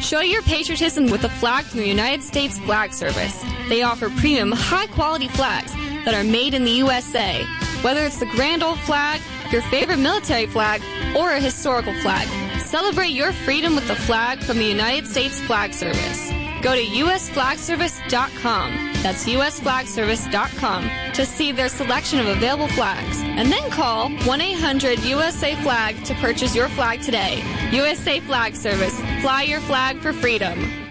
Show your patriotism with a flag from the United States Flag Service. They offer premium, high quality flags that are made in the USA. Whether it's the grand old flag, your favorite military flag, or a historical flag, celebrate your freedom with the flag from the United States Flag Service. Go to usflagservice.com. That's usflagservice.com to see their selection of available flags. And then call 1-800-USA-FLAG to purchase your flag today. USA Flag Service. Fly your flag for freedom.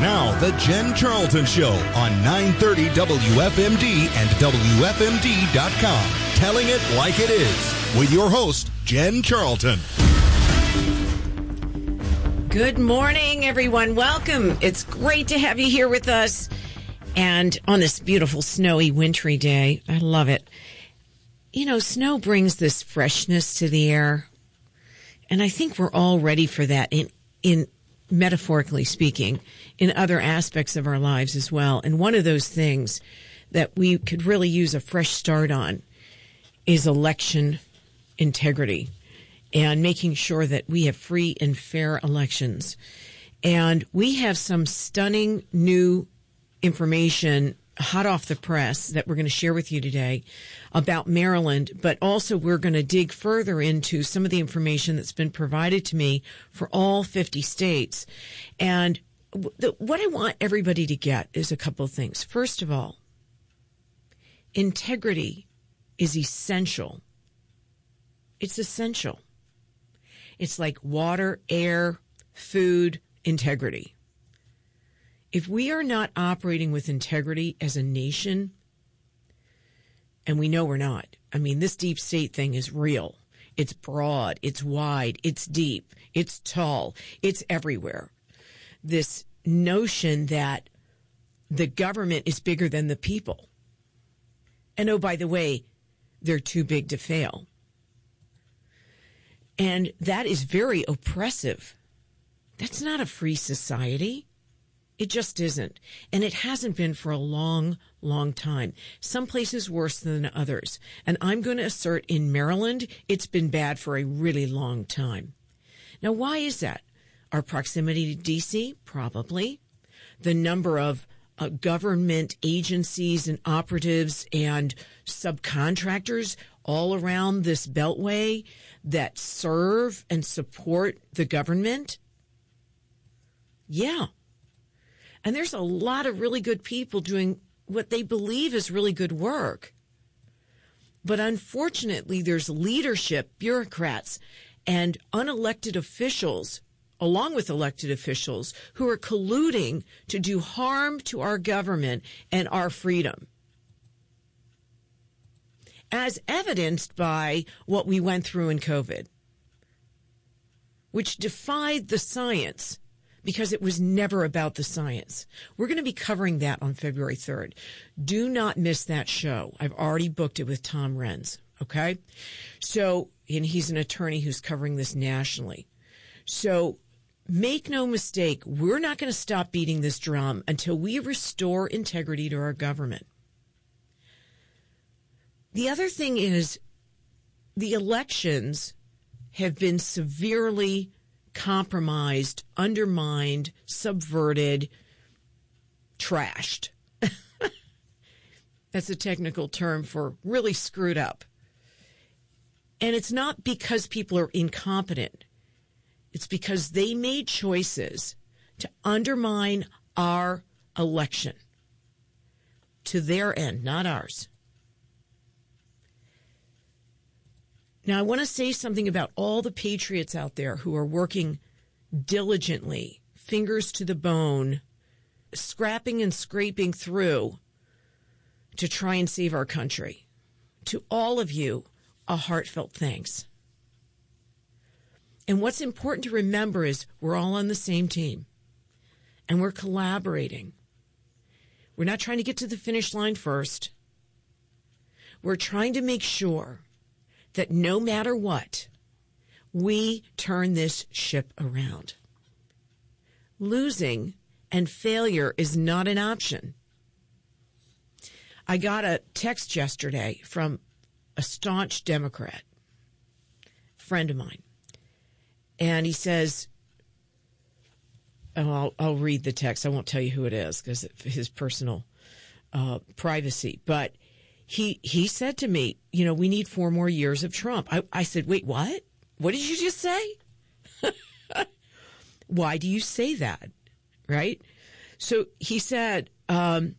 Now, the Jen Charlton Show on 930 WFMD and WFMD.com. Telling it like it is with your host, Jen Charlton. Good morning, everyone. Welcome. It's great to have you here with us. And on this beautiful, snowy, wintry day, I love it. You know, snow brings this freshness to the air. And I think we're all ready for that in, in metaphorically speaking, in other aspects of our lives as well. And one of those things that we could really use a fresh start on is election integrity and making sure that we have free and fair elections. And we have some stunning new information hot off the press that we're going to share with you today about Maryland, but also we're going to dig further into some of the information that's been provided to me for all 50 states. And the, what I want everybody to get is a couple of things. First of all, integrity is essential. It's essential. It's like water, air, food, integrity. If we are not operating with integrity as a nation, and we know we're not, I mean, this deep state thing is real. It's broad, it's wide, it's deep, it's tall, it's everywhere. This notion that the government is bigger than the people. And oh, by the way, they're too big to fail. And that is very oppressive. That's not a free society. It just isn't. And it hasn't been for a long, long time. Some places worse than others. And I'm going to assert in Maryland, it's been bad for a really long time. Now, why is that? Our proximity to DC? Probably. The number of uh, government agencies and operatives and subcontractors all around this beltway that serve and support the government? Yeah. And there's a lot of really good people doing what they believe is really good work. But unfortunately, there's leadership, bureaucrats, and unelected officials, along with elected officials, who are colluding to do harm to our government and our freedom as evidenced by what we went through in COVID, which defied the science because it was never about the science. We're going to be covering that on February 3rd. Do not miss that show. I've already booked it with Tom Renz. Okay. So, and he's an attorney who's covering this nationally. So make no mistake, we're not going to stop beating this drum until we restore integrity to our government. The other thing is the elections have been severely compromised, undermined, subverted, trashed. That's a technical term for really screwed up. And it's not because people are incompetent. It's because they made choices to undermine our election to their end, not ours. Now, I want to say something about all the patriots out there who are working diligently, fingers to the bone, scrapping and scraping through to try and save our country. To all of you, a heartfelt thanks. And what's important to remember is we're all on the same team and we're collaborating. We're not trying to get to the finish line first. We're trying to make sure that no matter what, we turn this ship around. Losing and failure is not an option. I got a text yesterday from a staunch Democrat, friend of mine, and he says, oh, I'll, I'll read the text. I won't tell you who it is because of his personal uh, privacy. But he he said to me, you know, we need four more years of Trump. I, I said, wait, what? What did you just say? Why do you say that? Right? So he said, um,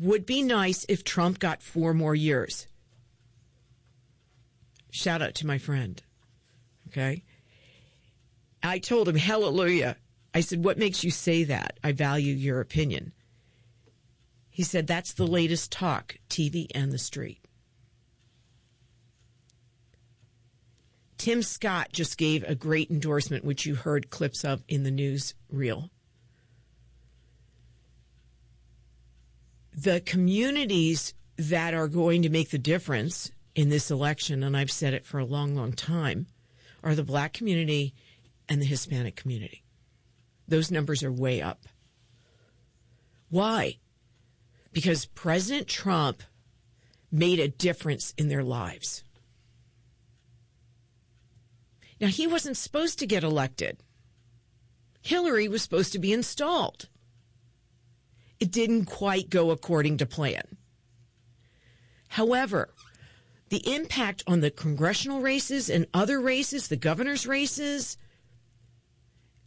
would be nice if Trump got four more years. Shout out to my friend. Okay. I told him, hallelujah. I said, what makes you say that? I value your opinion. He said, that's the latest talk, TV and the street. Tim Scott just gave a great endorsement, which you heard clips of in the news reel. The communities that are going to make the difference in this election, and I've said it for a long, long time, are the black community and the Hispanic community. Those numbers are way up. Why? Because President Trump made a difference in their lives. Now, he wasn't supposed to get elected. Hillary was supposed to be installed. It didn't quite go according to plan. However, the impact on the congressional races and other races, the governor's races,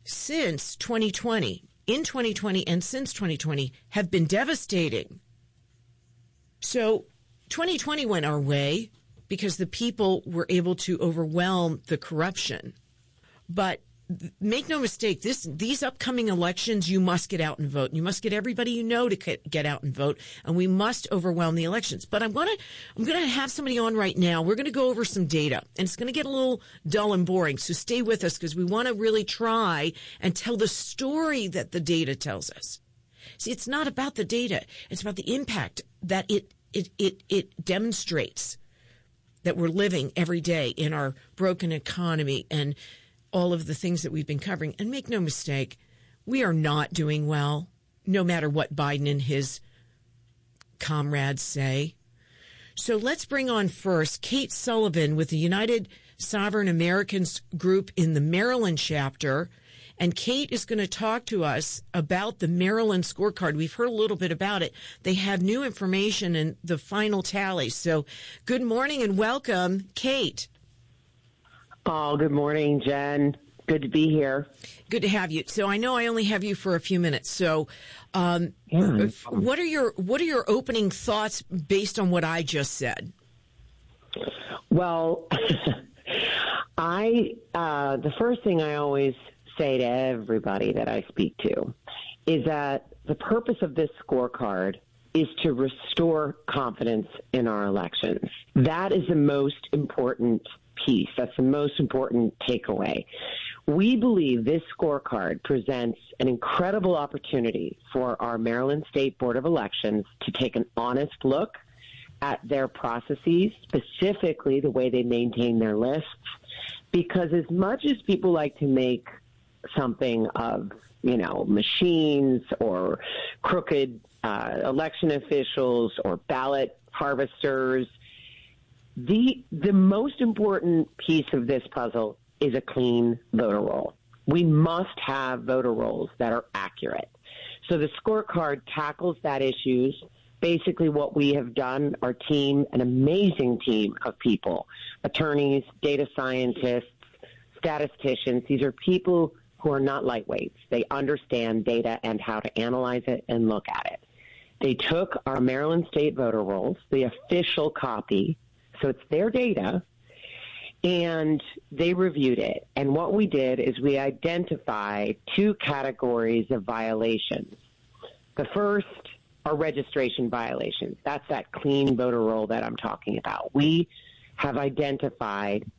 since 2020, in 2020 and since 2020, have been devastating. So 2020 went our way because the people were able to overwhelm the corruption. But make no mistake, this these upcoming elections, you must get out and vote. You must get everybody you know to get out and vote, and we must overwhelm the elections. But I'm gonna I'm gonna have somebody on right now. We're gonna go over some data, and it's gonna get a little dull and boring. So stay with us because we want to really try and tell the story that the data tells us. See, it's not about the data; it's about the impact that it it it it demonstrates that we're living every day in our broken economy and all of the things that we've been covering. And make no mistake, we are not doing well, no matter what Biden and his comrades say. So let's bring on first Kate Sullivan with the United Sovereign Americans group in the Maryland chapter. And Kate is going to talk to us about the Maryland scorecard. We've heard a little bit about it. They have new information and the final tally. So good morning and welcome, Kate. Oh, good morning, Jen. Good to be here. Good to have you. So I know I only have you for a few minutes. So, um, yeah. what are your what are your opening thoughts based on what I just said? Well, I uh, the first thing I always say to everybody that I speak to is that the purpose of this scorecard is to restore confidence in our elections. That is the most important piece. That's the most important takeaway. We believe this scorecard presents an incredible opportunity for our Maryland State Board of Elections to take an honest look at their processes, specifically the way they maintain their lists. Because as much as people like to make something of, you know, machines or crooked uh, election officials or ballot harvesters, the the most important piece of this puzzle is a clean voter roll. We must have voter rolls that are accurate. So the scorecard tackles that issues. Basically, what we have done, our team, an amazing team of people, attorneys, data scientists, statisticians. These are people who are not lightweights. They understand data and how to analyze it and look at it. They took our Maryland state voter rolls, the official copy so it's their data. And they reviewed it. And what we did is we identified two categories of violations. The first are registration violations. That's that clean voter roll that I'm talking about. We have identified,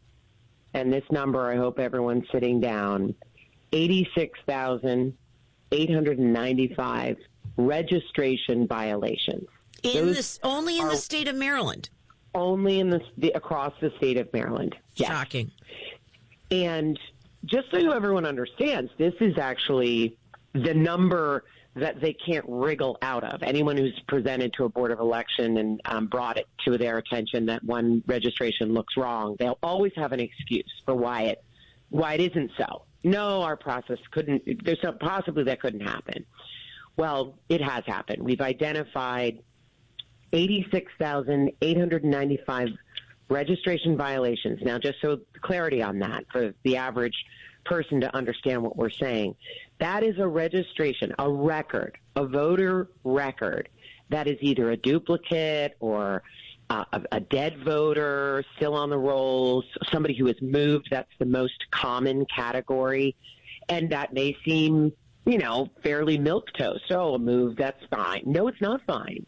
and this number, I hope everyone's sitting down, 86,895 registration violations. In this, only in are, the state of Maryland only in the, the across the state of Maryland. Yes. Shocking. And just so everyone understands, this is actually the number that they can't wriggle out of. Anyone who's presented to a board of election and um, brought it to their attention that one registration looks wrong, they'll always have an excuse for why it why it isn't so. no, our process couldn't, there's some, possibly that couldn't happen. Well, it has happened. We've identified 86,895 registration violations. Now, just so clarity on that for the average person to understand what we're saying. That is a registration, a record, a voter record that is either a duplicate or uh, a, a dead voter still on the rolls, somebody who has moved. That's the most common category. And that may seem, you know, fairly milk toast. Oh, a move, that's fine. No, it's not fine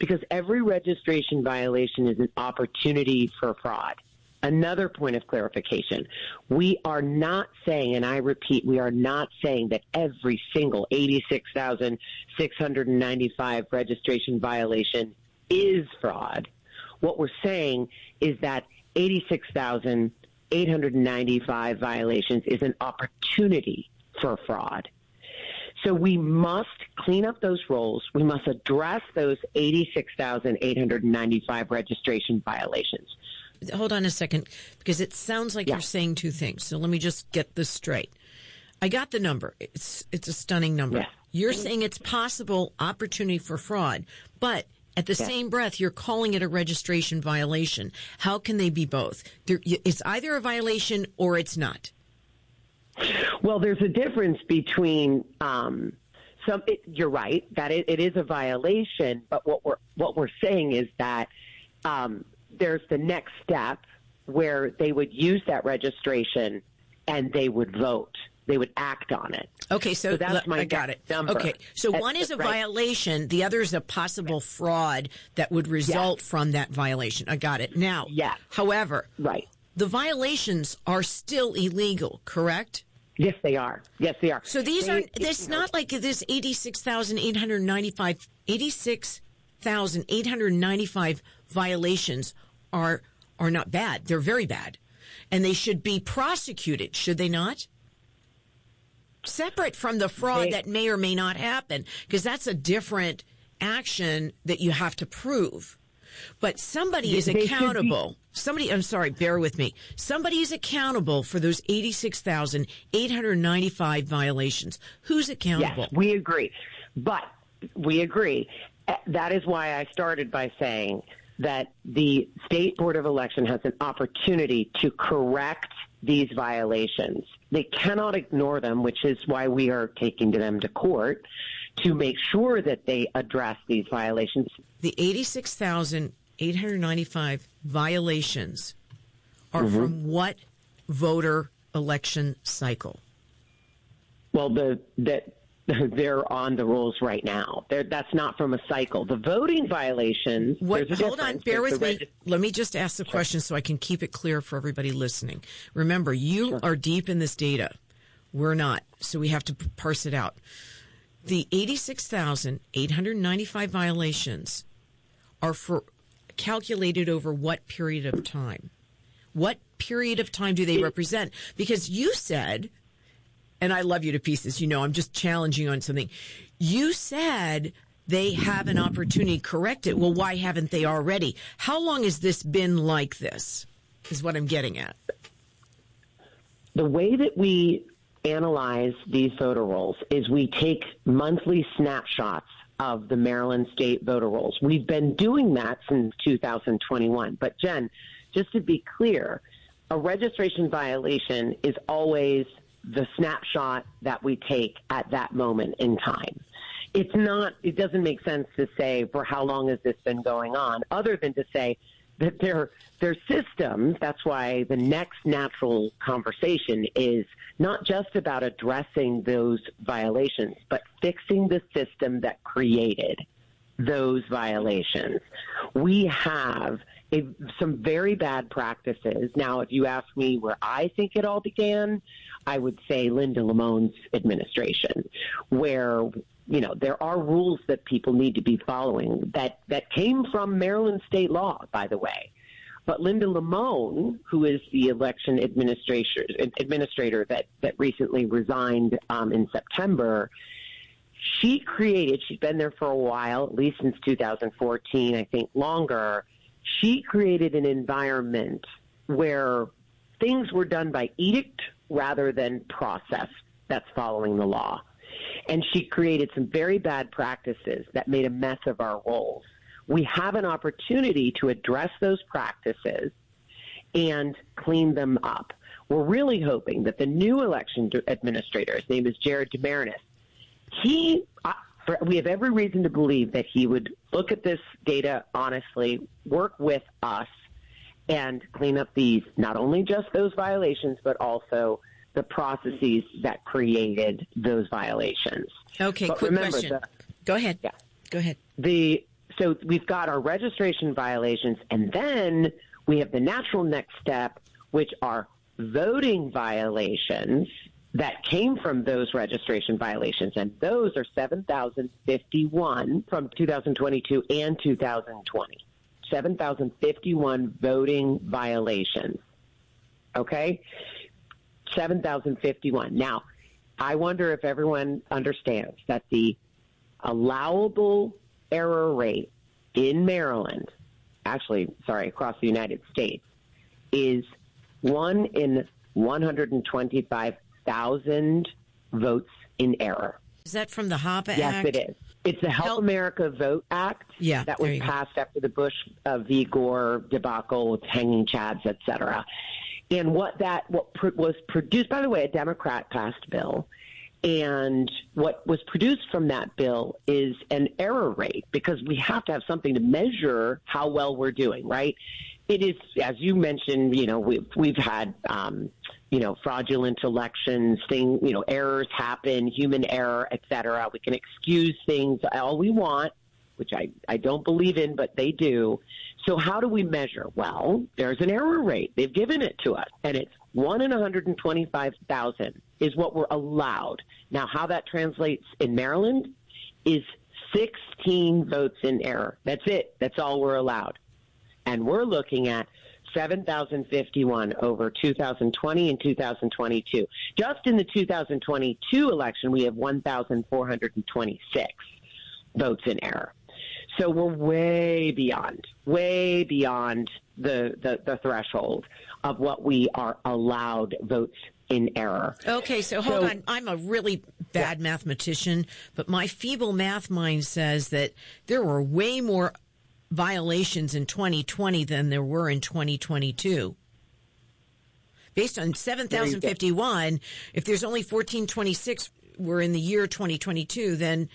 because every registration violation is an opportunity for fraud. Another point of clarification. We are not saying, and I repeat, we are not saying that every single 86,695 registration violation is fraud. What we're saying is that 86,895 violations is an opportunity for fraud. So we must clean up those rolls. We must address those 86,895 registration violations. Hold on a second, because it sounds like yeah. you're saying two things. So let me just get this straight. I got the number. It's it's a stunning number. Yeah. You're saying it's possible opportunity for fraud, but at the yeah. same breath, you're calling it a registration violation. How can they be both? it's either a violation or it's not. Well, there's a difference between um, some. It, you're right that it, it is a violation, but what we're what we're saying is that um, there's the next step where they would use that registration and they would vote. They would act on it. Okay, so, so that's my I got it. Number. Okay, so one is a right. violation, the other is a possible fraud that would result yes. from that violation. I got it. Now, yes. however, right. the violations are still illegal, correct? Yes, they are. Yes, they are. So these they, are. It's not like this eighty-six thousand eight hundred ninety-five. Eighty-six thousand eight hundred ninety-five violations are are not bad. They're very bad, and they should be prosecuted. Should they not? Separate from the fraud they, that may or may not happen, because that's a different action that you have to prove. But somebody is accountable. Somebody, I'm sorry, bear with me. Somebody is accountable for those 86,895 violations. Who's accountable? Yes, we agree. But we agree. Uh, that is why I started by saying that the State Board of Election has an opportunity to correct these violations. They cannot ignore them, which is why we are taking them to court to make sure that they address these violations. The 86,895 violations are mm-hmm. from what voter election cycle? Well, the that they're on the rolls right now. They're, that's not from a cycle. The voting violations. What, hold on, bear with me. Let me just ask the sure. question so I can keep it clear for everybody listening. Remember, you sure. are deep in this data. We're not, so we have to parse it out. The 86,895 violations are for calculated over what period of time? What period of time do they represent? Because you said, and I love you to pieces, you know, I'm just challenging on something. You said they have an opportunity to correct it. Well, why haven't they already? How long has this been like this? Is what I'm getting at. The way that we analyze these voter rolls is we take monthly snapshots of the Maryland state voter rolls. We've been doing that since 2021. But Jen, just to be clear, a registration violation is always the snapshot that we take at that moment in time. It's not, it doesn't make sense to say for how long has this been going on, other than to say that their their systems. That's why the next natural conversation is not just about addressing those violations, but fixing the system that created those violations. We have a, some very bad practices. Now, if you ask me where I think it all began, I would say Linda Lamone's administration, where you know, there are rules that people need to be following that, that came from Maryland state law, by the way. But Linda Lamone, who is the election administrator, administrator that, that recently resigned um, in September, she created, she's been there for a while, at least since 2014, I think longer. She created an environment where things were done by edict rather than process that's following the law. And she created some very bad practices that made a mess of our rolls. We have an opportunity to address those practices and clean them up. We're really hoping that the new election administrator, his name is Jared DeMarinis, he, uh, we have every reason to believe that he would look at this data honestly, work with us, and clean up these, not only just those violations, but also the processes that created those violations. Okay, but quick question. The, Go ahead. Yeah. Go ahead. The so we've got our registration violations, and then we have the natural next step, which are voting violations that came from those registration violations, and those are 7,051 from 2022 and 2020. 7,051 voting violations. Okay? 7,051. Now, I wonder if everyone understands that the allowable error rate in Maryland, actually, sorry, across the United States, is one in 125,000 votes in error. Is that from the yes, Act? Yes, it is. It's the Help, Help, America Vote Act yeah, that was passed go. after the Bush uh, v. Gore debacle with hanging chads, et cetera. And what that what pr- was produced, by the way, a Democrat passed bill, and what was produced from that bill is an error rate because we have to have something to measure how well we're doing, right? It is, as you mentioned, you know, we've, we've had, um, you know, fraudulent elections, thing, you know, errors happen, human error, et cetera. We can excuse things all we want, which I, I don't believe in, but they do. So how do we measure? Well, there's an error rate. They've given it to us, and it's one in 125,000 is what we're allowed. Now, how that translates in Maryland is 16 votes in error. That's it. That's all we're allowed. And we're looking at 7,051 over 2020 and 2022. Just in the 2022 election, we have 1,426 votes in error. So we're way beyond, way beyond the, the, the threshold of what we are allowed votes in error. Okay, so hold so, on. I'm a really bad yeah. mathematician, but my feeble math mind says that there were way more violations in 2020 than there were in 2022. Based on 7,051, if there's only 1426 we're in the year 2022, then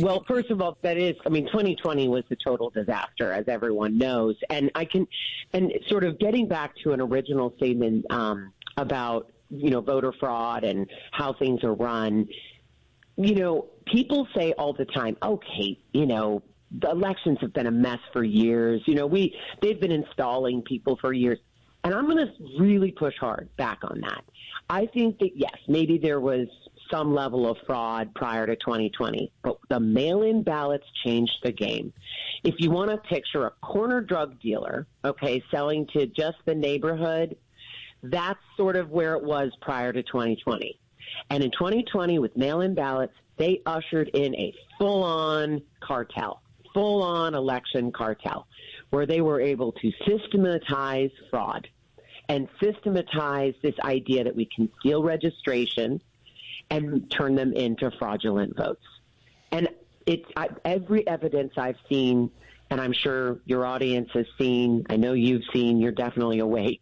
well, first of all, that is, I mean, 2020 was a total disaster, as everyone knows. And I can, and sort of getting back to an original statement um, about, you know, voter fraud and how things are run, you know, people say all the time, okay, you know, the elections have been a mess for years. You know, we they've been installing people for years. And I'm going to really push hard back on that. I think that yes, maybe there was some level of fraud prior to 2020, but the mail-in ballots changed the game. If you want to picture a corner drug dealer, okay, selling to just the neighborhood, that's sort of where it was prior to 2020. And in 2020 with mail-in ballots, they ushered in a full-on cartel full on election cartel where they were able to systematize fraud and systematize this idea that we can steal registration and turn them into fraudulent votes. And it's I, every evidence I've seen, and I'm sure your audience has seen. I know you've seen. You're definitely awake.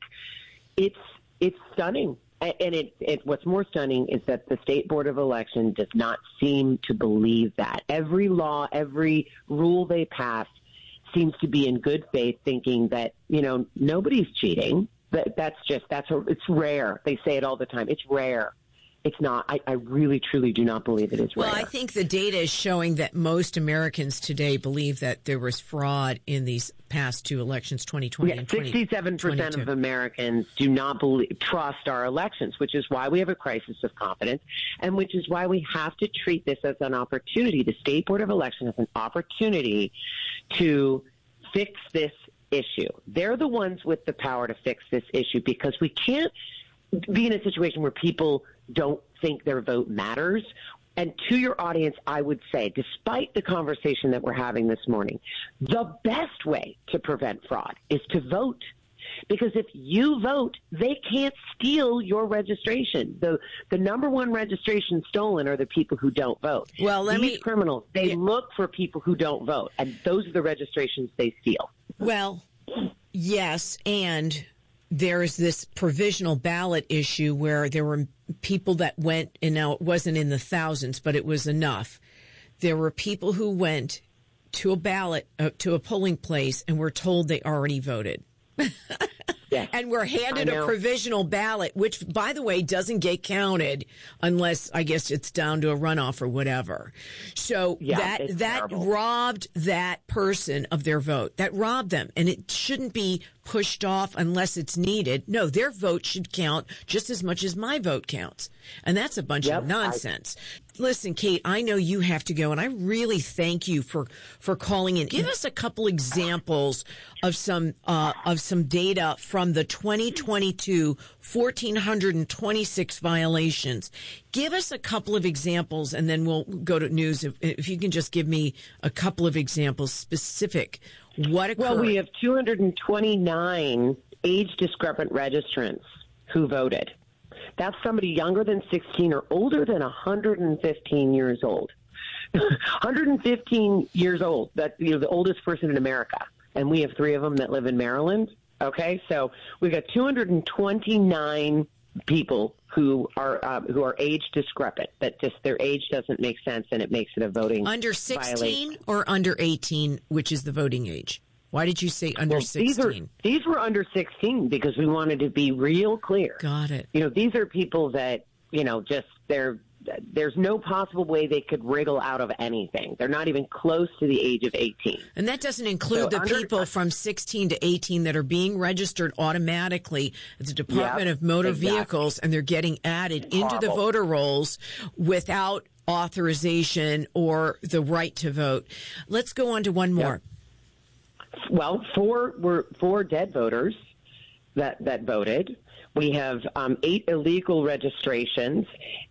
It's it's stunning. And it, it, what's more stunning is that the State Board of Election does not seem to believe that. Every law, every rule they pass seems to be in good faith, thinking that, you know, nobody's cheating. That, that's just, that's, a, it's rare. They say it all the time. It's rare it's not. I, I, really, truly do not believe it is well, rare. I think the data is showing that most Americans today believe that there was fraud in these past two elections, 2020 yeah, and 67 percent of Americans do not believe, trust our elections, which is why we have a crisis of confidence, and which is why we have to treat this as an opportunity. The State Board of elections as an opportunity to fix this issue. They're the ones with the power to fix this issue because we can't be in a situation where people don't think their vote matters. And to your audience, I would say, despite the conversation that we're having this morning, the best way to prevent fraud is to vote. Because if you vote, they can't steal your registration. The the number one registration stolen are the people who don't vote. Well, let These me- criminals they Yeah. look for people who don't vote, and those are the registrations they steal. Well, yes, and there's this provisional ballot issue where there were people that went, and now it wasn't in the thousands, but it was enough. There were people who went to a ballot, uh, to a polling place, and were told they already voted. Yeah. And we're handed a provisional ballot, which, by the way, doesn't get counted unless I guess it's down to a runoff or whatever. So Yeah, that that terrible. robbed that person of their vote. That robbed them, and it shouldn't be pushed off unless it's needed. No, their vote should count just as much as my vote counts, and that's a bunch Yep, of I- nonsense. Listen, Kate, I know you have to go, and I really thank you for for calling in. Give us a couple examples of some uh, of some data from the 2022 1426 violations. Give us a couple of examples, and then we'll go to news. If, if you can just give me a couple of examples, specific, what occurred. Well, we have 229 age discrepant registrants who voted. That's somebody younger than 16 or older than 115 years old. 115 years old. That's you know the oldest person in America, and we have three of them that live in Maryland. Okay, so we've got 229 people who are uh, who are age discrepant. That just their age doesn't make sense, and it makes it a voting under violation. 16 or under 18, which is the voting age. Why did you say under Well, 16? These, are, these were under 16 because we wanted to be real clear. Got it. You know, these are people that, you know, just they're there's no possible way they could wriggle out of anything. They're not even close to the age of 18. And that doesn't include So the under- people from 16 to 18 that are being registered automatically at the Department Yep, of Motor exactly. Vehicles and they're getting added into the voter rolls without authorization or the right to vote. Let's go on to one more. Well, four were four dead voters that that voted. We have um, eight illegal registrations,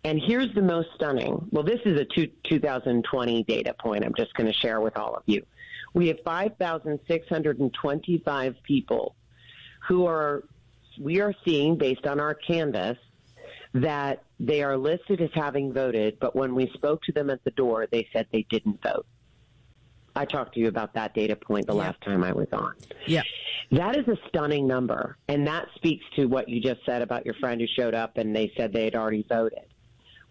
and here's the most stunning. Well, this is a two, 2020 data point. I'm just going to share with all of you. We have 5,625 people who are we are seeing based on our canvass that they are listed as having voted, but when we spoke to them at the door, they said they didn't vote. I talked to you about that data point the Yeah. last time I was on. Yeah. That is a stunning number, and that speaks to what you just said about your friend who showed up and they said they had already voted.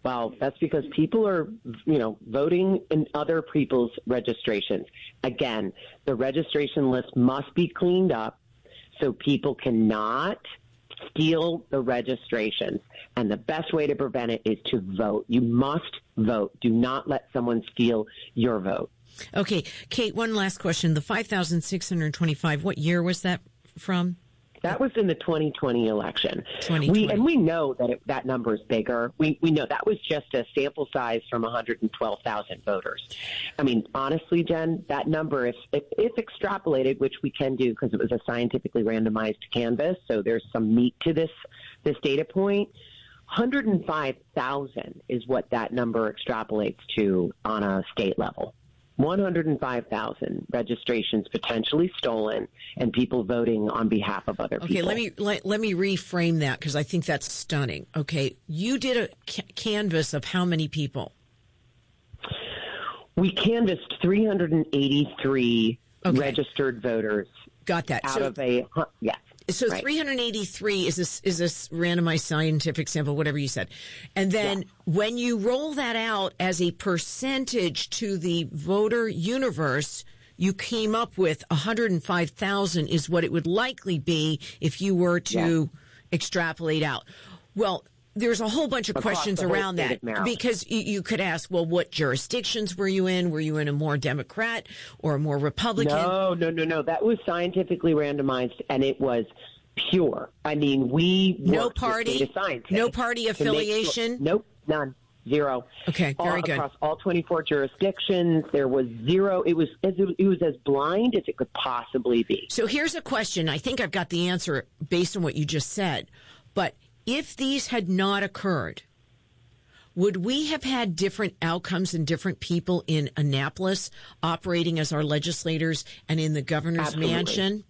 Well, that's because people are, you know, voting in other people's registrations. Again, the registration list must be cleaned up so people cannot steal the registrations. And the best way to prevent it is to vote. You must vote. Do not let someone steal your vote. Okay, Kate, one last question. The 5,625, what year was that from? That was in the 2020 election. 2020. We and we know that it, that number is bigger. We we know that was just a sample size from 112,000 voters. I mean, honestly, Jen, that number, if if, if extrapolated, which we can do because it was a scientifically randomized canvass, so there's some meat to this this data point. 105,000 is what that number extrapolates to on a state level. 105,000 registrations potentially stolen and people voting on behalf of other Okay, people. Okay, let me let, let me reframe that because I think that's stunning. Okay, you did a ca- canvass of how many people? We canvassed 383 Okay. registered voters Got that. out so, of a yes. So right. 383 is this is this randomized scientific sample, whatever you said, and then when you roll that out as a percentage to the voter universe. You came up with 105,000 is what it would likely be if you were to extrapolate out. Well, there's a whole bunch of questions around that because you, you could ask, well, what jurisdictions were you in? Were you in a more Democrat or a more Republican? No, no, no, no. That was scientifically randomized, and it was pure. I mean, we No party? No party make sure- affiliation? nope, none, zero. Okay, All- very good. Across all 24 jurisdictions, there was zero. It was as it was as blind as it could possibly be. So here's a question. I think I've got the answer based on what you just said. But if these had not occurred, would we have had different outcomes and different people in Annapolis operating as our legislators and in the governor's Absolutely. mansion?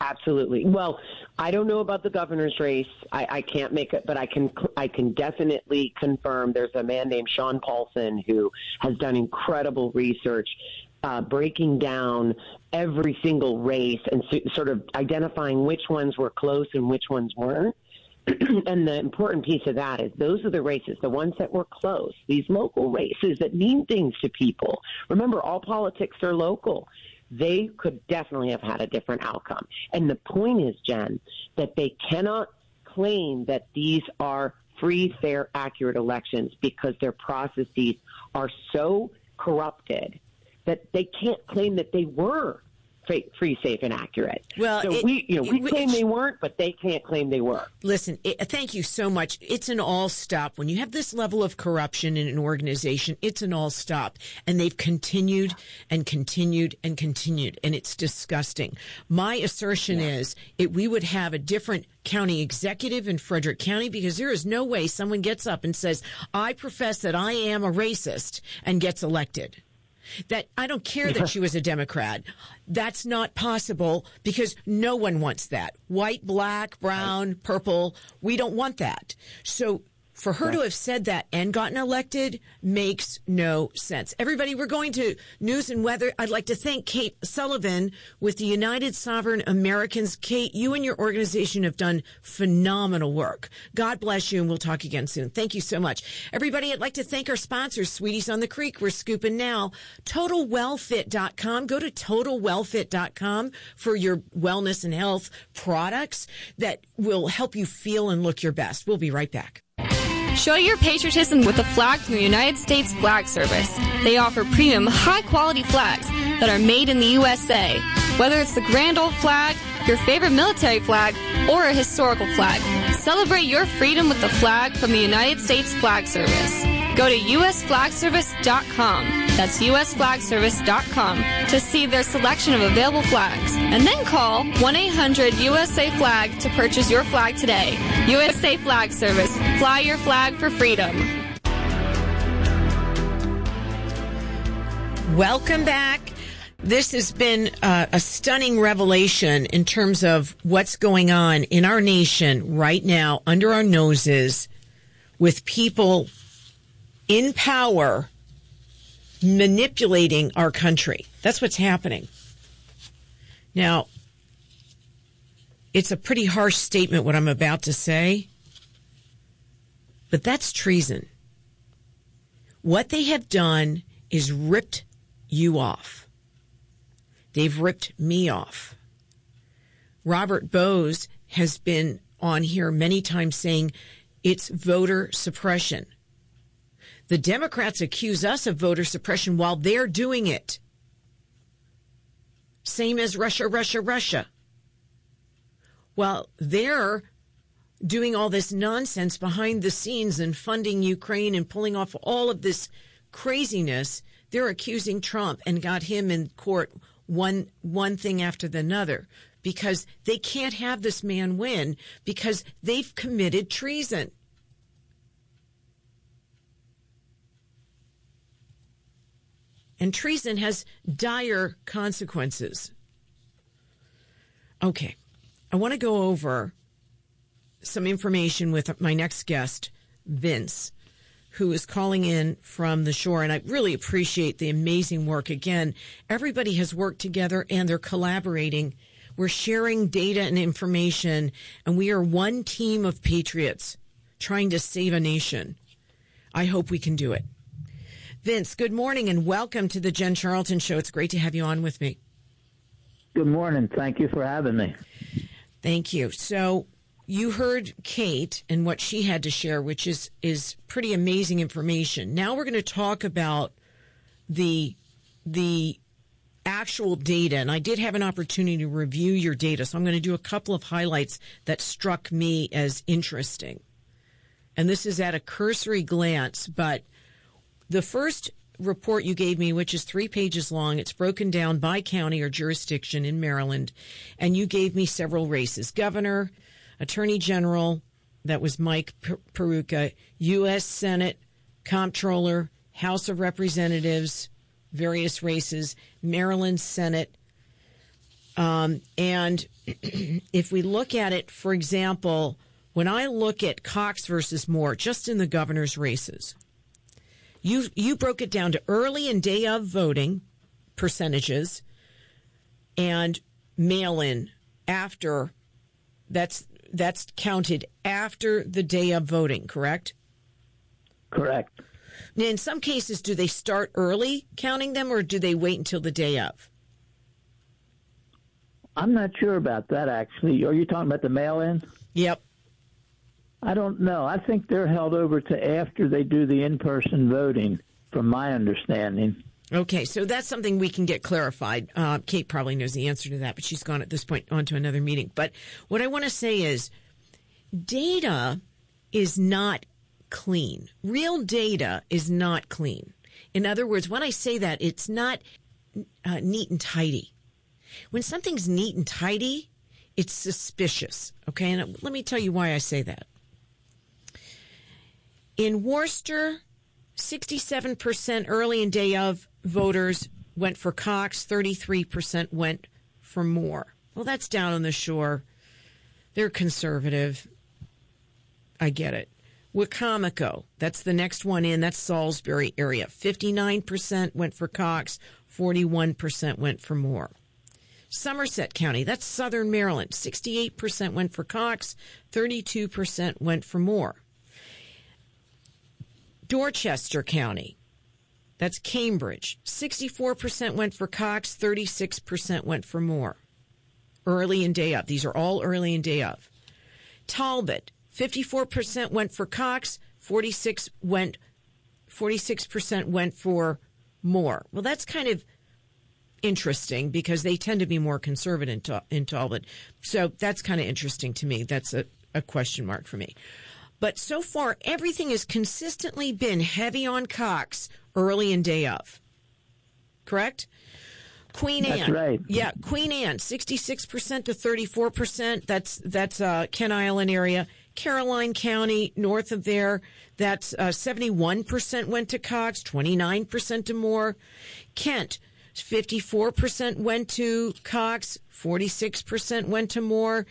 Absolutely. Well, I don't know about the governor's race. I, I can't make it, but I can I can definitely confirm. There's a man named Sean Paulson who has done incredible research, uh, breaking down every single race and so, sort of identifying which ones were close and which ones weren't. and the important piece of that is those are the races, the ones that were close, these local races that mean things to people. Remember, all politics are local. They could definitely have had a different outcome. And the point is, Jen, that they cannot claim that these are free, fair, accurate elections because their processes are so corrupted that they can't claim that they were free, safe, and accurate. Well, so it, we, you know, we it, claim they weren't, but they can't claim they were. Listen, thank you so much. It's an all stop. When you have this level of corruption in an organization, it's an all stop, and they've continued and continued and continued, and it's disgusting. My assertion yeah. is it, we would have a different county executive in Frederick County because there is no way someone gets up and says, "I profess that I am a racist," and gets elected that I don't care that she was a Democrat. That's not possible because no one wants that. White, black, brown, purple, we don't want that. So for her to have said that and gotten elected makes no sense. Everybody, we're going to news and weather. I'd like to thank Kate Sullivan with the United Sovereign Americans. Kate, you and your organization have done phenomenal work. God bless you, and we'll talk again soon. Thank you so much. Everybody, I'd like to thank our sponsors, Sweeties on the Creek. We're scooping now. TotalWellFit.com. Go to TotalWellFit.com for your wellness and health products that will help you feel and look your best. We'll be right back. Show your patriotism with a flag from the United States Flag Service. They offer premium, high quality flags that are made in the USA. Whether it's the grand old flag, your favorite military flag, or a historical flag, celebrate your freedom with the flag from the United States Flag Service. Go to usflagservice.com. That's usflagservice.com to see their selection of available flags. And then call 1-800-USA-FLAG to purchase your flag today. USA Flag Service. Fly your flag for freedom. Welcome back. This has been uh, a stunning revelation in terms of what's going on in our nation right now under our noses with people in power manipulating our country. That's what's happening. Now, it's a pretty harsh statement what I'm about to say, but that's treason. What they have done is ripped you off. They've ripped me off. Robert Bose has been on here many times saying it's voter suppression. The Democrats accuse us of voter suppression while they're doing it. Same as Russia, Russia, Russia. Well, they're doing all this nonsense behind the scenes and funding Ukraine and pulling off all of this craziness. They're accusing Trump and got him in court one one thing after the other because they can't have this man win because they've committed treason. And treason has dire consequences. Okay. I want to go over some information with my next guest, Vince, who is calling in from the shore. And I really appreciate the amazing work. Again, everybody has worked together and they're collaborating. We're sharing data and information, and we are one team of patriots trying to save a nation. I hope we can do it. Vince, good morning and welcome to the Jen Charlton Show. It's great to have you on with me. Good morning. Thank you for having me. Thank you. So, you heard Kate and what she had to share, which is is pretty amazing information. Now we're going to talk about the the actual data, and I did have an opportunity to review your data, so I'm going to do a couple of highlights that struck me as interesting. And this is at a cursory glance, but the first report you gave me, which is three pages long, it's broken down by county or jurisdiction in Maryland, and you gave me several races governor, attorney general, that was Mike Peroutka, U.S. Senate, comptroller, House of Representatives, various races, Maryland Senate. Um, and if we look at it, for example, when I look at Cox versus Moore, just in the governor's races, you you broke it down to early and day of voting percentages and mail in after that's that's counted after the day of voting, correct? Correct. Now, in some cases, do they start early counting them or do they wait until the day of? I'm not sure about that actually. Are you talking about the mail in? Yep. I don't know. I think they're held over to after they do the in person voting, from my understanding. Okay, so that's something we can get clarified. Uh, Kate probably knows the answer to that, but she's gone at this point on to another meeting. But what I want to say is data is not clean. Real data is not clean. In other words, when I say that, it's not uh, neat and tidy. When something's neat and tidy, it's suspicious. Okay, and let me tell you why I say that. In Worcester, 67% early and day of voters went for Cox, 33% went for Moore. Well, that's down on the shore. They're conservative. I get it. Wicomico, that's the next one in. That's Salisbury area. 59% went for Cox, 41% went for Moore. Somerset County, that's Southern Maryland. 68% went for Cox, 32% went for Moore. Dorchester County, that's Cambridge. 64% went for Cox, 36% went for Moore. Early and day of. These are all early and day of. Talbot, 54% went for Cox, 46 went 46% went for Moore. Well, that's kind of interesting because they tend to be more conservative in, Tal- in Talbot. So that's kind of interesting to me. That's a, a question mark for me. But so far, everything has consistently been heavy on Cox early and day of. Correct? Queen That's Anne. right. Yeah, Queen Anne, 66% to 34%. That's, that's, uh, Kent Island area. Caroline County, north of there, that's, uh, 71% went to Cox, 29% to Moore. Kent, 54% went to Cox, 46% went to Moore.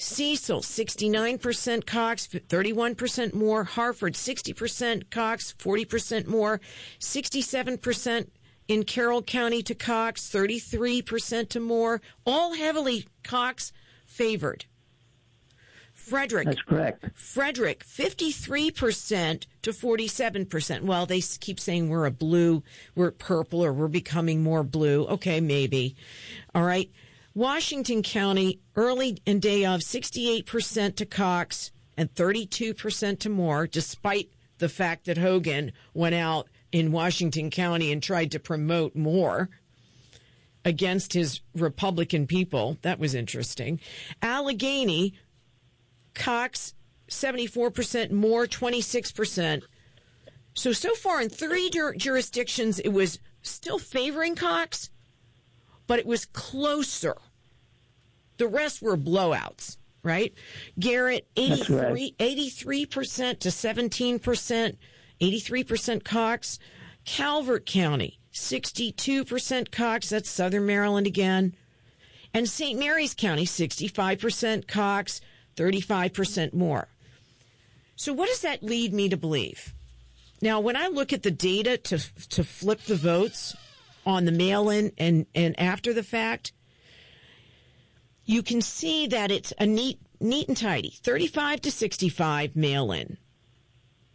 Cecil, 69% Cox, 31% Moore. Harford, 60% Cox, 40% Moore. 67% in Carroll County to Cox, 33% to Moore. All heavily Cox favored. Frederick. That's correct. Frederick, 53% to 47%. Well, they keep saying we're a blue, we're purple, or we're becoming more blue. Okay, maybe. All right. Washington County, early and day of, 68% to Cox and 32% to Moore, despite the fact that Hogan went out in Washington County and tried to promote Moore against his Republican people. That was interesting. Allegany, Cox 74%, Moore 26%. So, so far in three jur- jurisdictions, it was still favoring Cox, but it was closer. The rest were blowouts, right? Garrett, 83, right. 83% to 17%, 83% Cox. Calvert County, 62% Cox. That's Southern Maryland again. And St. Mary's County, 65% Cox, 35% Moore. So what does that lead me to believe? Now, when I look at the data to, to flip the votes on the mail-in and, and after the fact, you can see that it's a neat, neat and tidy. 35 to 65 mail-in.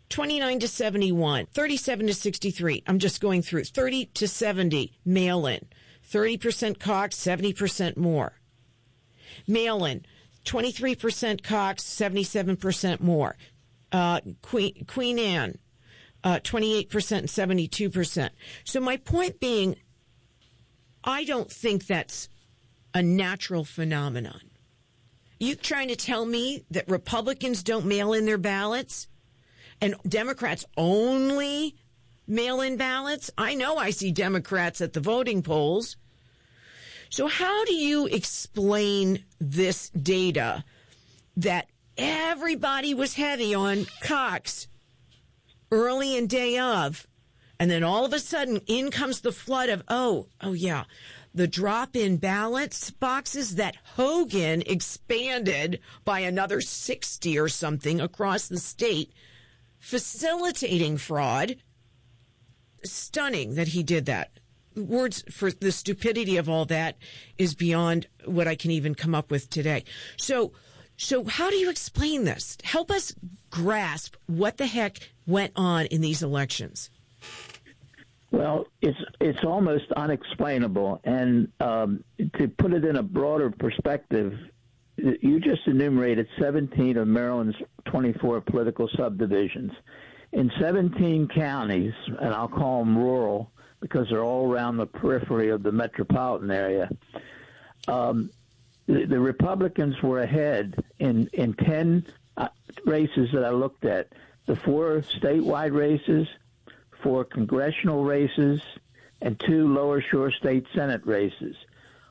29 to 71, 37 to 63. I'm just going through 30 to 70 mail in, 30% Cox, 70% Moore. Mail in, 23% Cox, 77% Moore. Uh, Queen, Queen Anne, uh, 28% and 72%. So my point being, I don't think that's a natural phenomenon. You trying to tell me that Republicans don't mail in their ballots? and Democrats only mail in ballots? I know I see Democrats at the voting polls. So, how do you explain this data that everybody was heavy on Cox early and day of, and then all of a sudden in comes the flood of, oh, oh yeah, the drop in ballots boxes that Hogan expanded by another 60 or something across the state, facilitating fraud. Stunning that he did that. Words for the stupidity of all that is beyond what I can even come up with today. So, so how do you explain this? Help us grasp what the heck went on in these elections. Well, it's it's almost unexplainable, and um, to put it in a broader perspective, you just enumerated 17 of Maryland's 24 political subdivisions. In 17 counties, and I'll call them rural because they're all around the periphery of the metropolitan area, um, the, the, Republicans were ahead in, in 10 uh, races that I looked at. The four statewide races, four congressional races, and two lower shore state Senate races.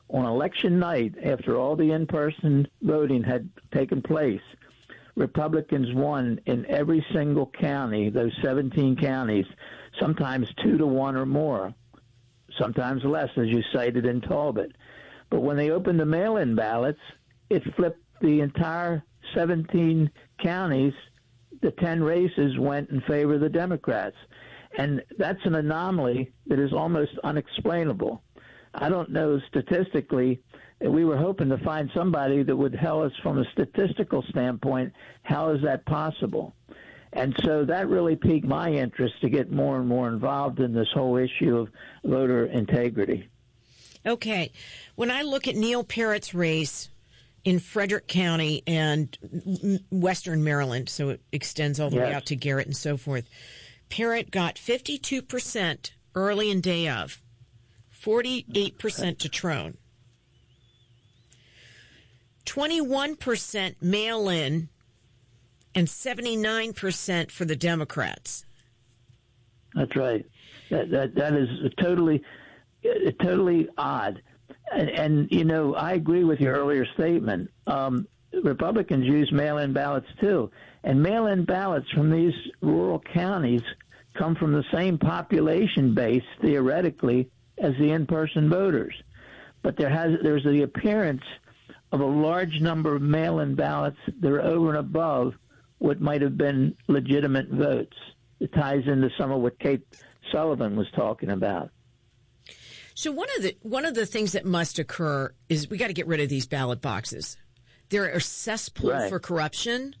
On election night, after all the in person voting had taken place, Republicans won in every single county, those 17 counties, sometimes two to one or more, sometimes less, as you cited in Talbot. But when they opened the mail in ballots, it flipped the entire 17 counties. The 10 races went in favor of the Democrats. And that's an anomaly that is almost unexplainable. I don't know statistically. We were hoping to find somebody that would tell us from a statistical standpoint how is that possible. And so that really piqued my interest to get more and more involved in this whole issue of voter integrity. Okay. When I look at Neil Parrott's race in Frederick County and Western Maryland, so it extends all the yes. way out to Garrett and so forth, Parrott got 52% early and day of, 48% to Trone. 21% mail in and 79% for the Democrats. That's right. That that that is totally totally odd. And, and you know, I agree with your earlier statement. Um, Republicans use mail-in ballots too, and mail-in ballots from these rural counties come from the same population base theoretically as the in-person voters. But there has there's the appearance of a large number of mail-in ballots that are over and above what might have been legitimate votes. It ties into some of what Kate Sullivan was talking about. So one of the one of the things that must occur is we got to get rid of these ballot boxes. They're a cesspool right. for corruption.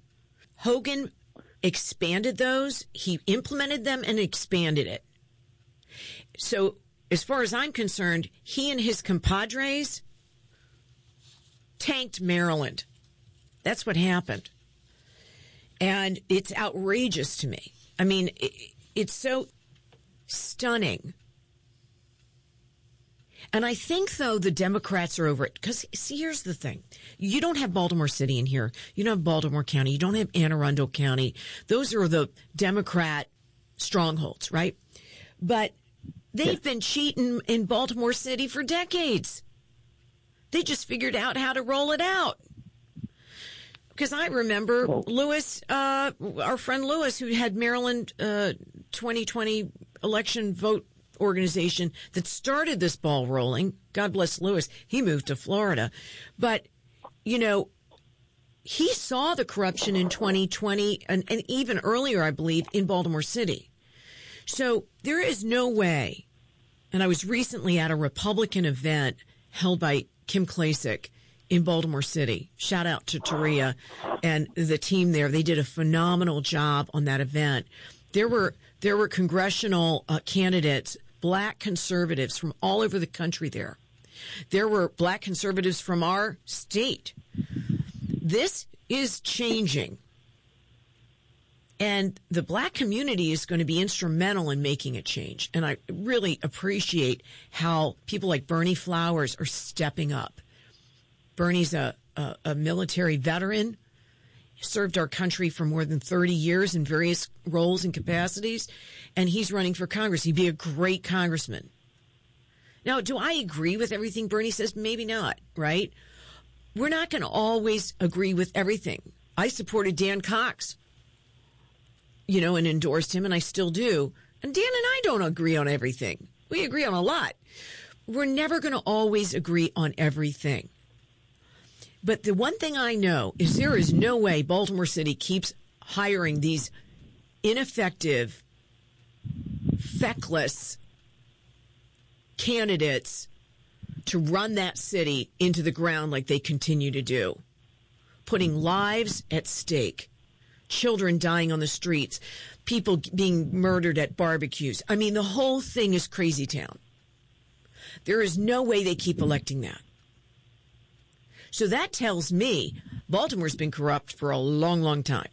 Hogan expanded those. He implemented them and expanded it. So as far as I'm concerned, he and his compadres tanked Maryland. That's what happened. And it's outrageous to me. I mean, it, it's so stunning. And I think, though, the Democrats are over it. Because, see, here's the thing. You don't have Baltimore City in here. You don't have Baltimore County. You don't have Anne Arundel County. Those are the Democrat strongholds, right? But they've been cheating in Baltimore City for decades. They just figured out how to roll it out. Because I remember oh. Lewis, uh, our friend Lewis, who had Maryland uh, 2020 election vote organization that started this ball rolling. God bless Lewis. He moved to Florida. But, you know, he saw the corruption in 2020 and, and even earlier, I believe, in Baltimore City. So there is no way. And I was recently at a Republican event held by Kim Klacik in Baltimore City. Shout out to Taria and the team there. They did a phenomenal job on that event. There were there were congressional uh, candidates black conservatives from all over the country there. There were black conservatives from our state. This is changing. And the black community is going to be instrumental in making a change. And I really appreciate how people like Bernie Flowers are stepping up. Bernie's a, a, a military veteran served our country for more than 30 years in various roles and capacities, and he's running for Congress. He'd be a great congressman. Now, do I agree with everything Bernie says? Maybe not, right? We're not going to always agree with everything. I supported Dan Cox, you know, and endorsed him, and I still do. And Dan and I don't agree on everything. We agree on a lot. we're never going to always agree on everything. But the one thing I know is there is no way Baltimore City keeps hiring these ineffective, feckless candidates to run that city into the ground like they continue to do, putting lives at stake, children dying on the streets, people being murdered at barbecues. I mean, the whole thing is crazy town. There is no way they keep electing that. So that tells me Baltimore's been corrupt for a long, long time.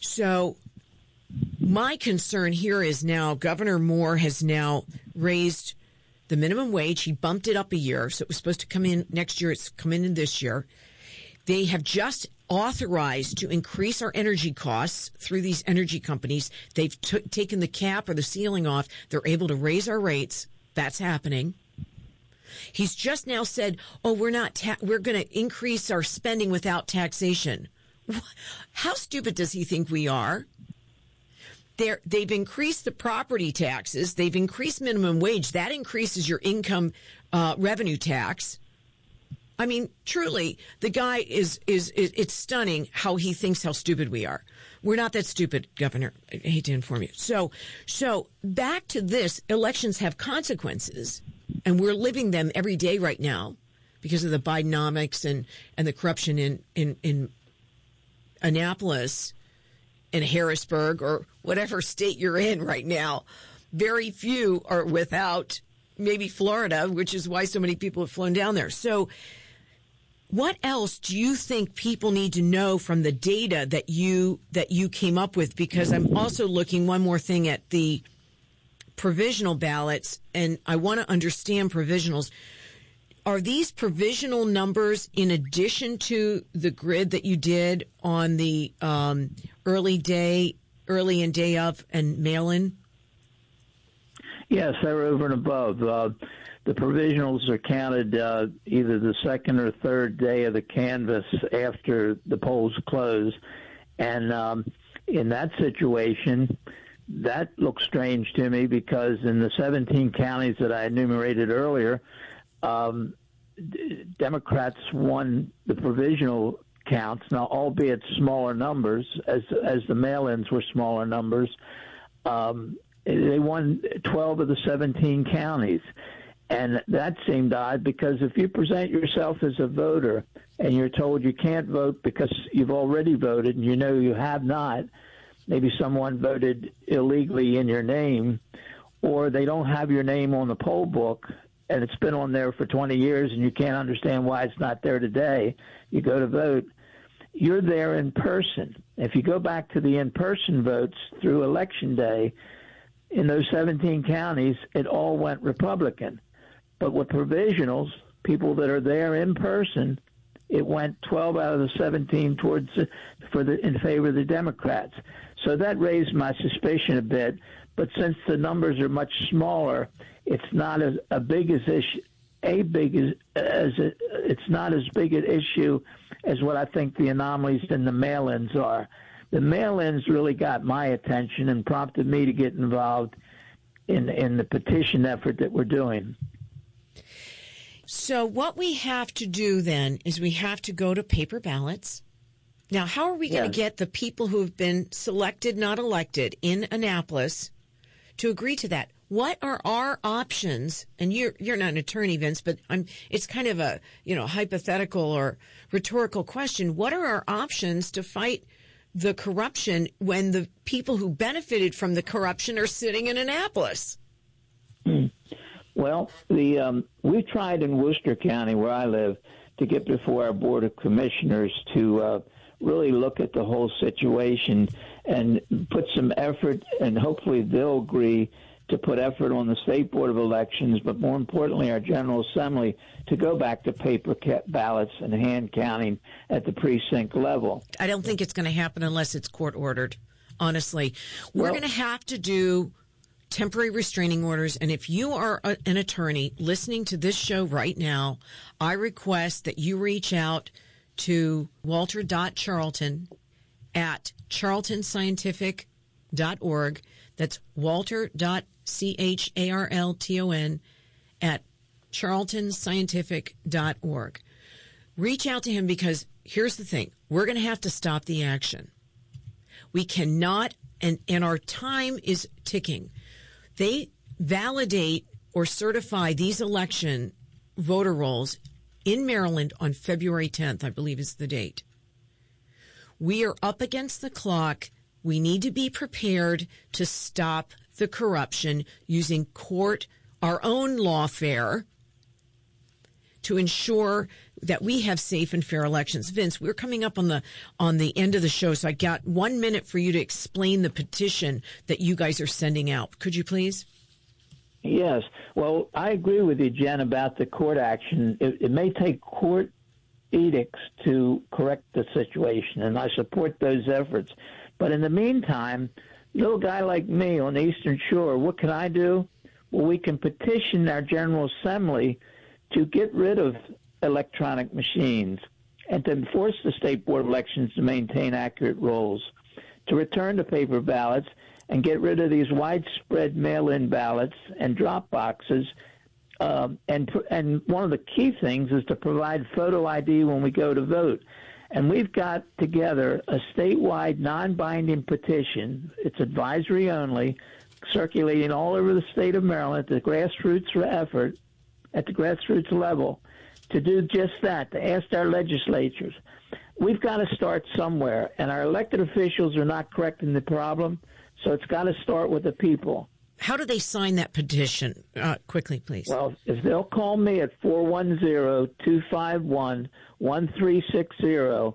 So my concern here is now Governor Moore has now raised the minimum wage. He bumped it up a year. So it was supposed to come in next year. It's come in this year. They have just authorized to increase our energy costs through these energy companies. They've t- taken the cap or the ceiling off. They're able to raise our rates. That's happening. He's just now said, "Oh, we're not ta- we're going to increase our spending without taxation." How stupid does he think we are? They're, they've increased the property taxes. They've increased minimum wage. That increases your income uh, revenue tax. I mean, truly, the guy is, is, is, it's stunning how he thinks how stupid we are. We're not that stupid, Governor. I hate to inform you. So, so back to this, elections have consequences and we're living them every day right now because of the Bidenomics and, and the corruption in, in, in Annapolis and Harrisburg or whatever state you're in right now. Very few are without maybe Florida, which is why so many people have flown down there. So, what else do you think people need to know from the data that you that you came up with? Because I'm also looking one more thing at the provisional ballots, and I want to understand provisionals. Are these provisional numbers in addition to the grid that you did on the um, early day, early and day of, and mail in? Yes, they're over and above. Uh, the provisionals are counted uh, either the second or third day of the canvass after the polls close. And um, in that situation, that looks strange to me because in the 17 counties that I enumerated earlier, um, Democrats won the provisional counts. Now, albeit smaller numbers, as as the mail-ins were smaller numbers, um, they won 12 of the 17 counties, and that seemed odd because if you present yourself as a voter and you're told you can't vote because you've already voted and you know you have not maybe someone voted illegally in your name, or they don't have your name on the poll book and it's been on there for 20 years and you can't understand why it's not there today, you go to vote, you're there in person. If you go back to the in person votes through election day, in those 17 counties, it all went Republican. But with provisionals, people that are there in person, it went 12 out of the 17 towards for the in favor of the Democrats. So that raised my suspicion a bit. But since the numbers are much smaller, it's not as a big as issue. A big as, as it, it's not as big an issue as what I think the anomalies in the mail-ins are. The mail-ins really got my attention and prompted me to get involved in in the petition effort that we're doing. So what we have to do then is we have to go to paper ballots. Now, how are we going to get the people who have been selected, not elected, in Annapolis to agree to that? What are our options? And you're you're not an attorney, Vince, but I'm. It's kind of a you know hypothetical or rhetorical question. What are our options to fight the corruption when the people who benefited from the corruption are sitting in Annapolis? Well, the um, we tried in Worcester County, where I live, to get before our board of commissioners to uh, really look at the whole situation and put some effort, and hopefully they'll agree to put effort on the state board of elections, but more importantly, our general assembly to go back to paper ballots and hand counting at the precinct level. I don't think it's going to happen unless it's court ordered. Honestly, we're well, going to have to do temporary restraining orders. And if you are a, an attorney listening to this show right now, I request that you reach out to walter.charlton at charltonscientific.org. That's walter.charlton at charltonscientific.org. Reach out to him because here's the thing we're going to have to stop the action. We cannot, and, and our time is ticking. They validate or certify these election voter rolls in Maryland on February 10th, I believe is the date. We are up against the clock. We need to be prepared to stop the corruption using court, our own lawfare, to ensure that we have safe and fair elections. Vince, we're coming up on the on the end of the show, so I got one minute for you to explain the petition that you guys are sending out. Could you please? Yes. Well, I agree with you, Jen, about the court action. It, it may take court edicts to correct the situation, and I support those efforts. But in the meantime, little guy like me on the Eastern Shore, what can I do? Well, we can petition our General Assembly to get rid of electronic machines and to enforce the State Board of Elections to maintain accurate rolls, to return to paper ballots and get rid of these widespread mail-in ballots and drop boxes. Um, and and one of the key things is to provide photo ID when we go to vote. And we've got together a statewide non-binding petition. It's advisory only, circulating all over the state of Maryland. The grassroots effort at the grassroots level to do just that, to ask our legislatures. We've got to start somewhere, and our elected officials are not correcting the problem, so it's got to start with the people. How do they sign that petition? Uh, quickly, please. Well, if they'll call me at 410-251-1360,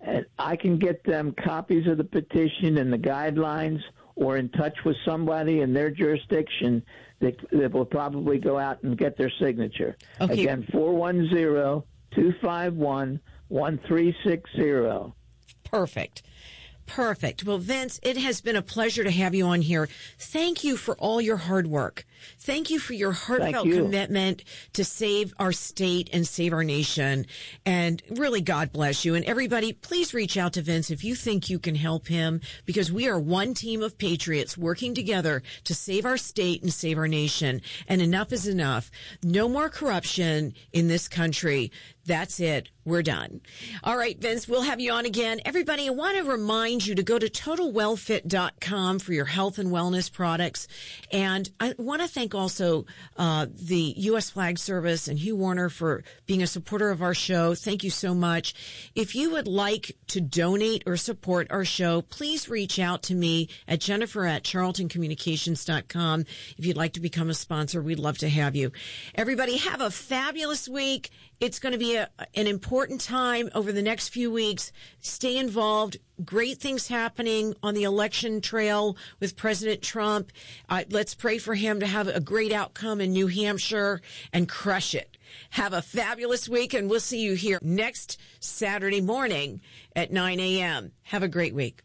and I can get them copies of the petition and the guidelines or in touch with somebody in their jurisdiction that, that will probably go out and get their signature. Okay. Again, 410 251 1360. Perfect. Perfect. Well, Vince, it has been a pleasure to have you on here. Thank you for all your hard work. Thank you for your heartfelt you. commitment to save our state and save our nation. And really, God bless you. And everybody, please reach out to Vince if you think you can help him because we are one team of patriots working together to save our state and save our nation. And enough is enough. No more corruption in this country. That's it. We're done. All right, Vince, we'll have you on again. Everybody, I want to remind you to go to totalwellfit.com for your health and wellness products. And I want to thank also uh, the U.S. Flag Service and Hugh Warner for being a supporter of our show. Thank you so much. If you would like to donate or support our show, please reach out to me at Jennifer at charltoncommunications.com. If you'd like to become a sponsor, we'd love to have you. Everybody, have a fabulous week. It's going to be a, an important time over the next few weeks. Stay involved. Great things happening on the election trail with President Trump. Uh, let's pray for him to have a great outcome in New Hampshire and crush it. Have a fabulous week, and we'll see you here next Saturday morning at 9 a.m. Have a great week.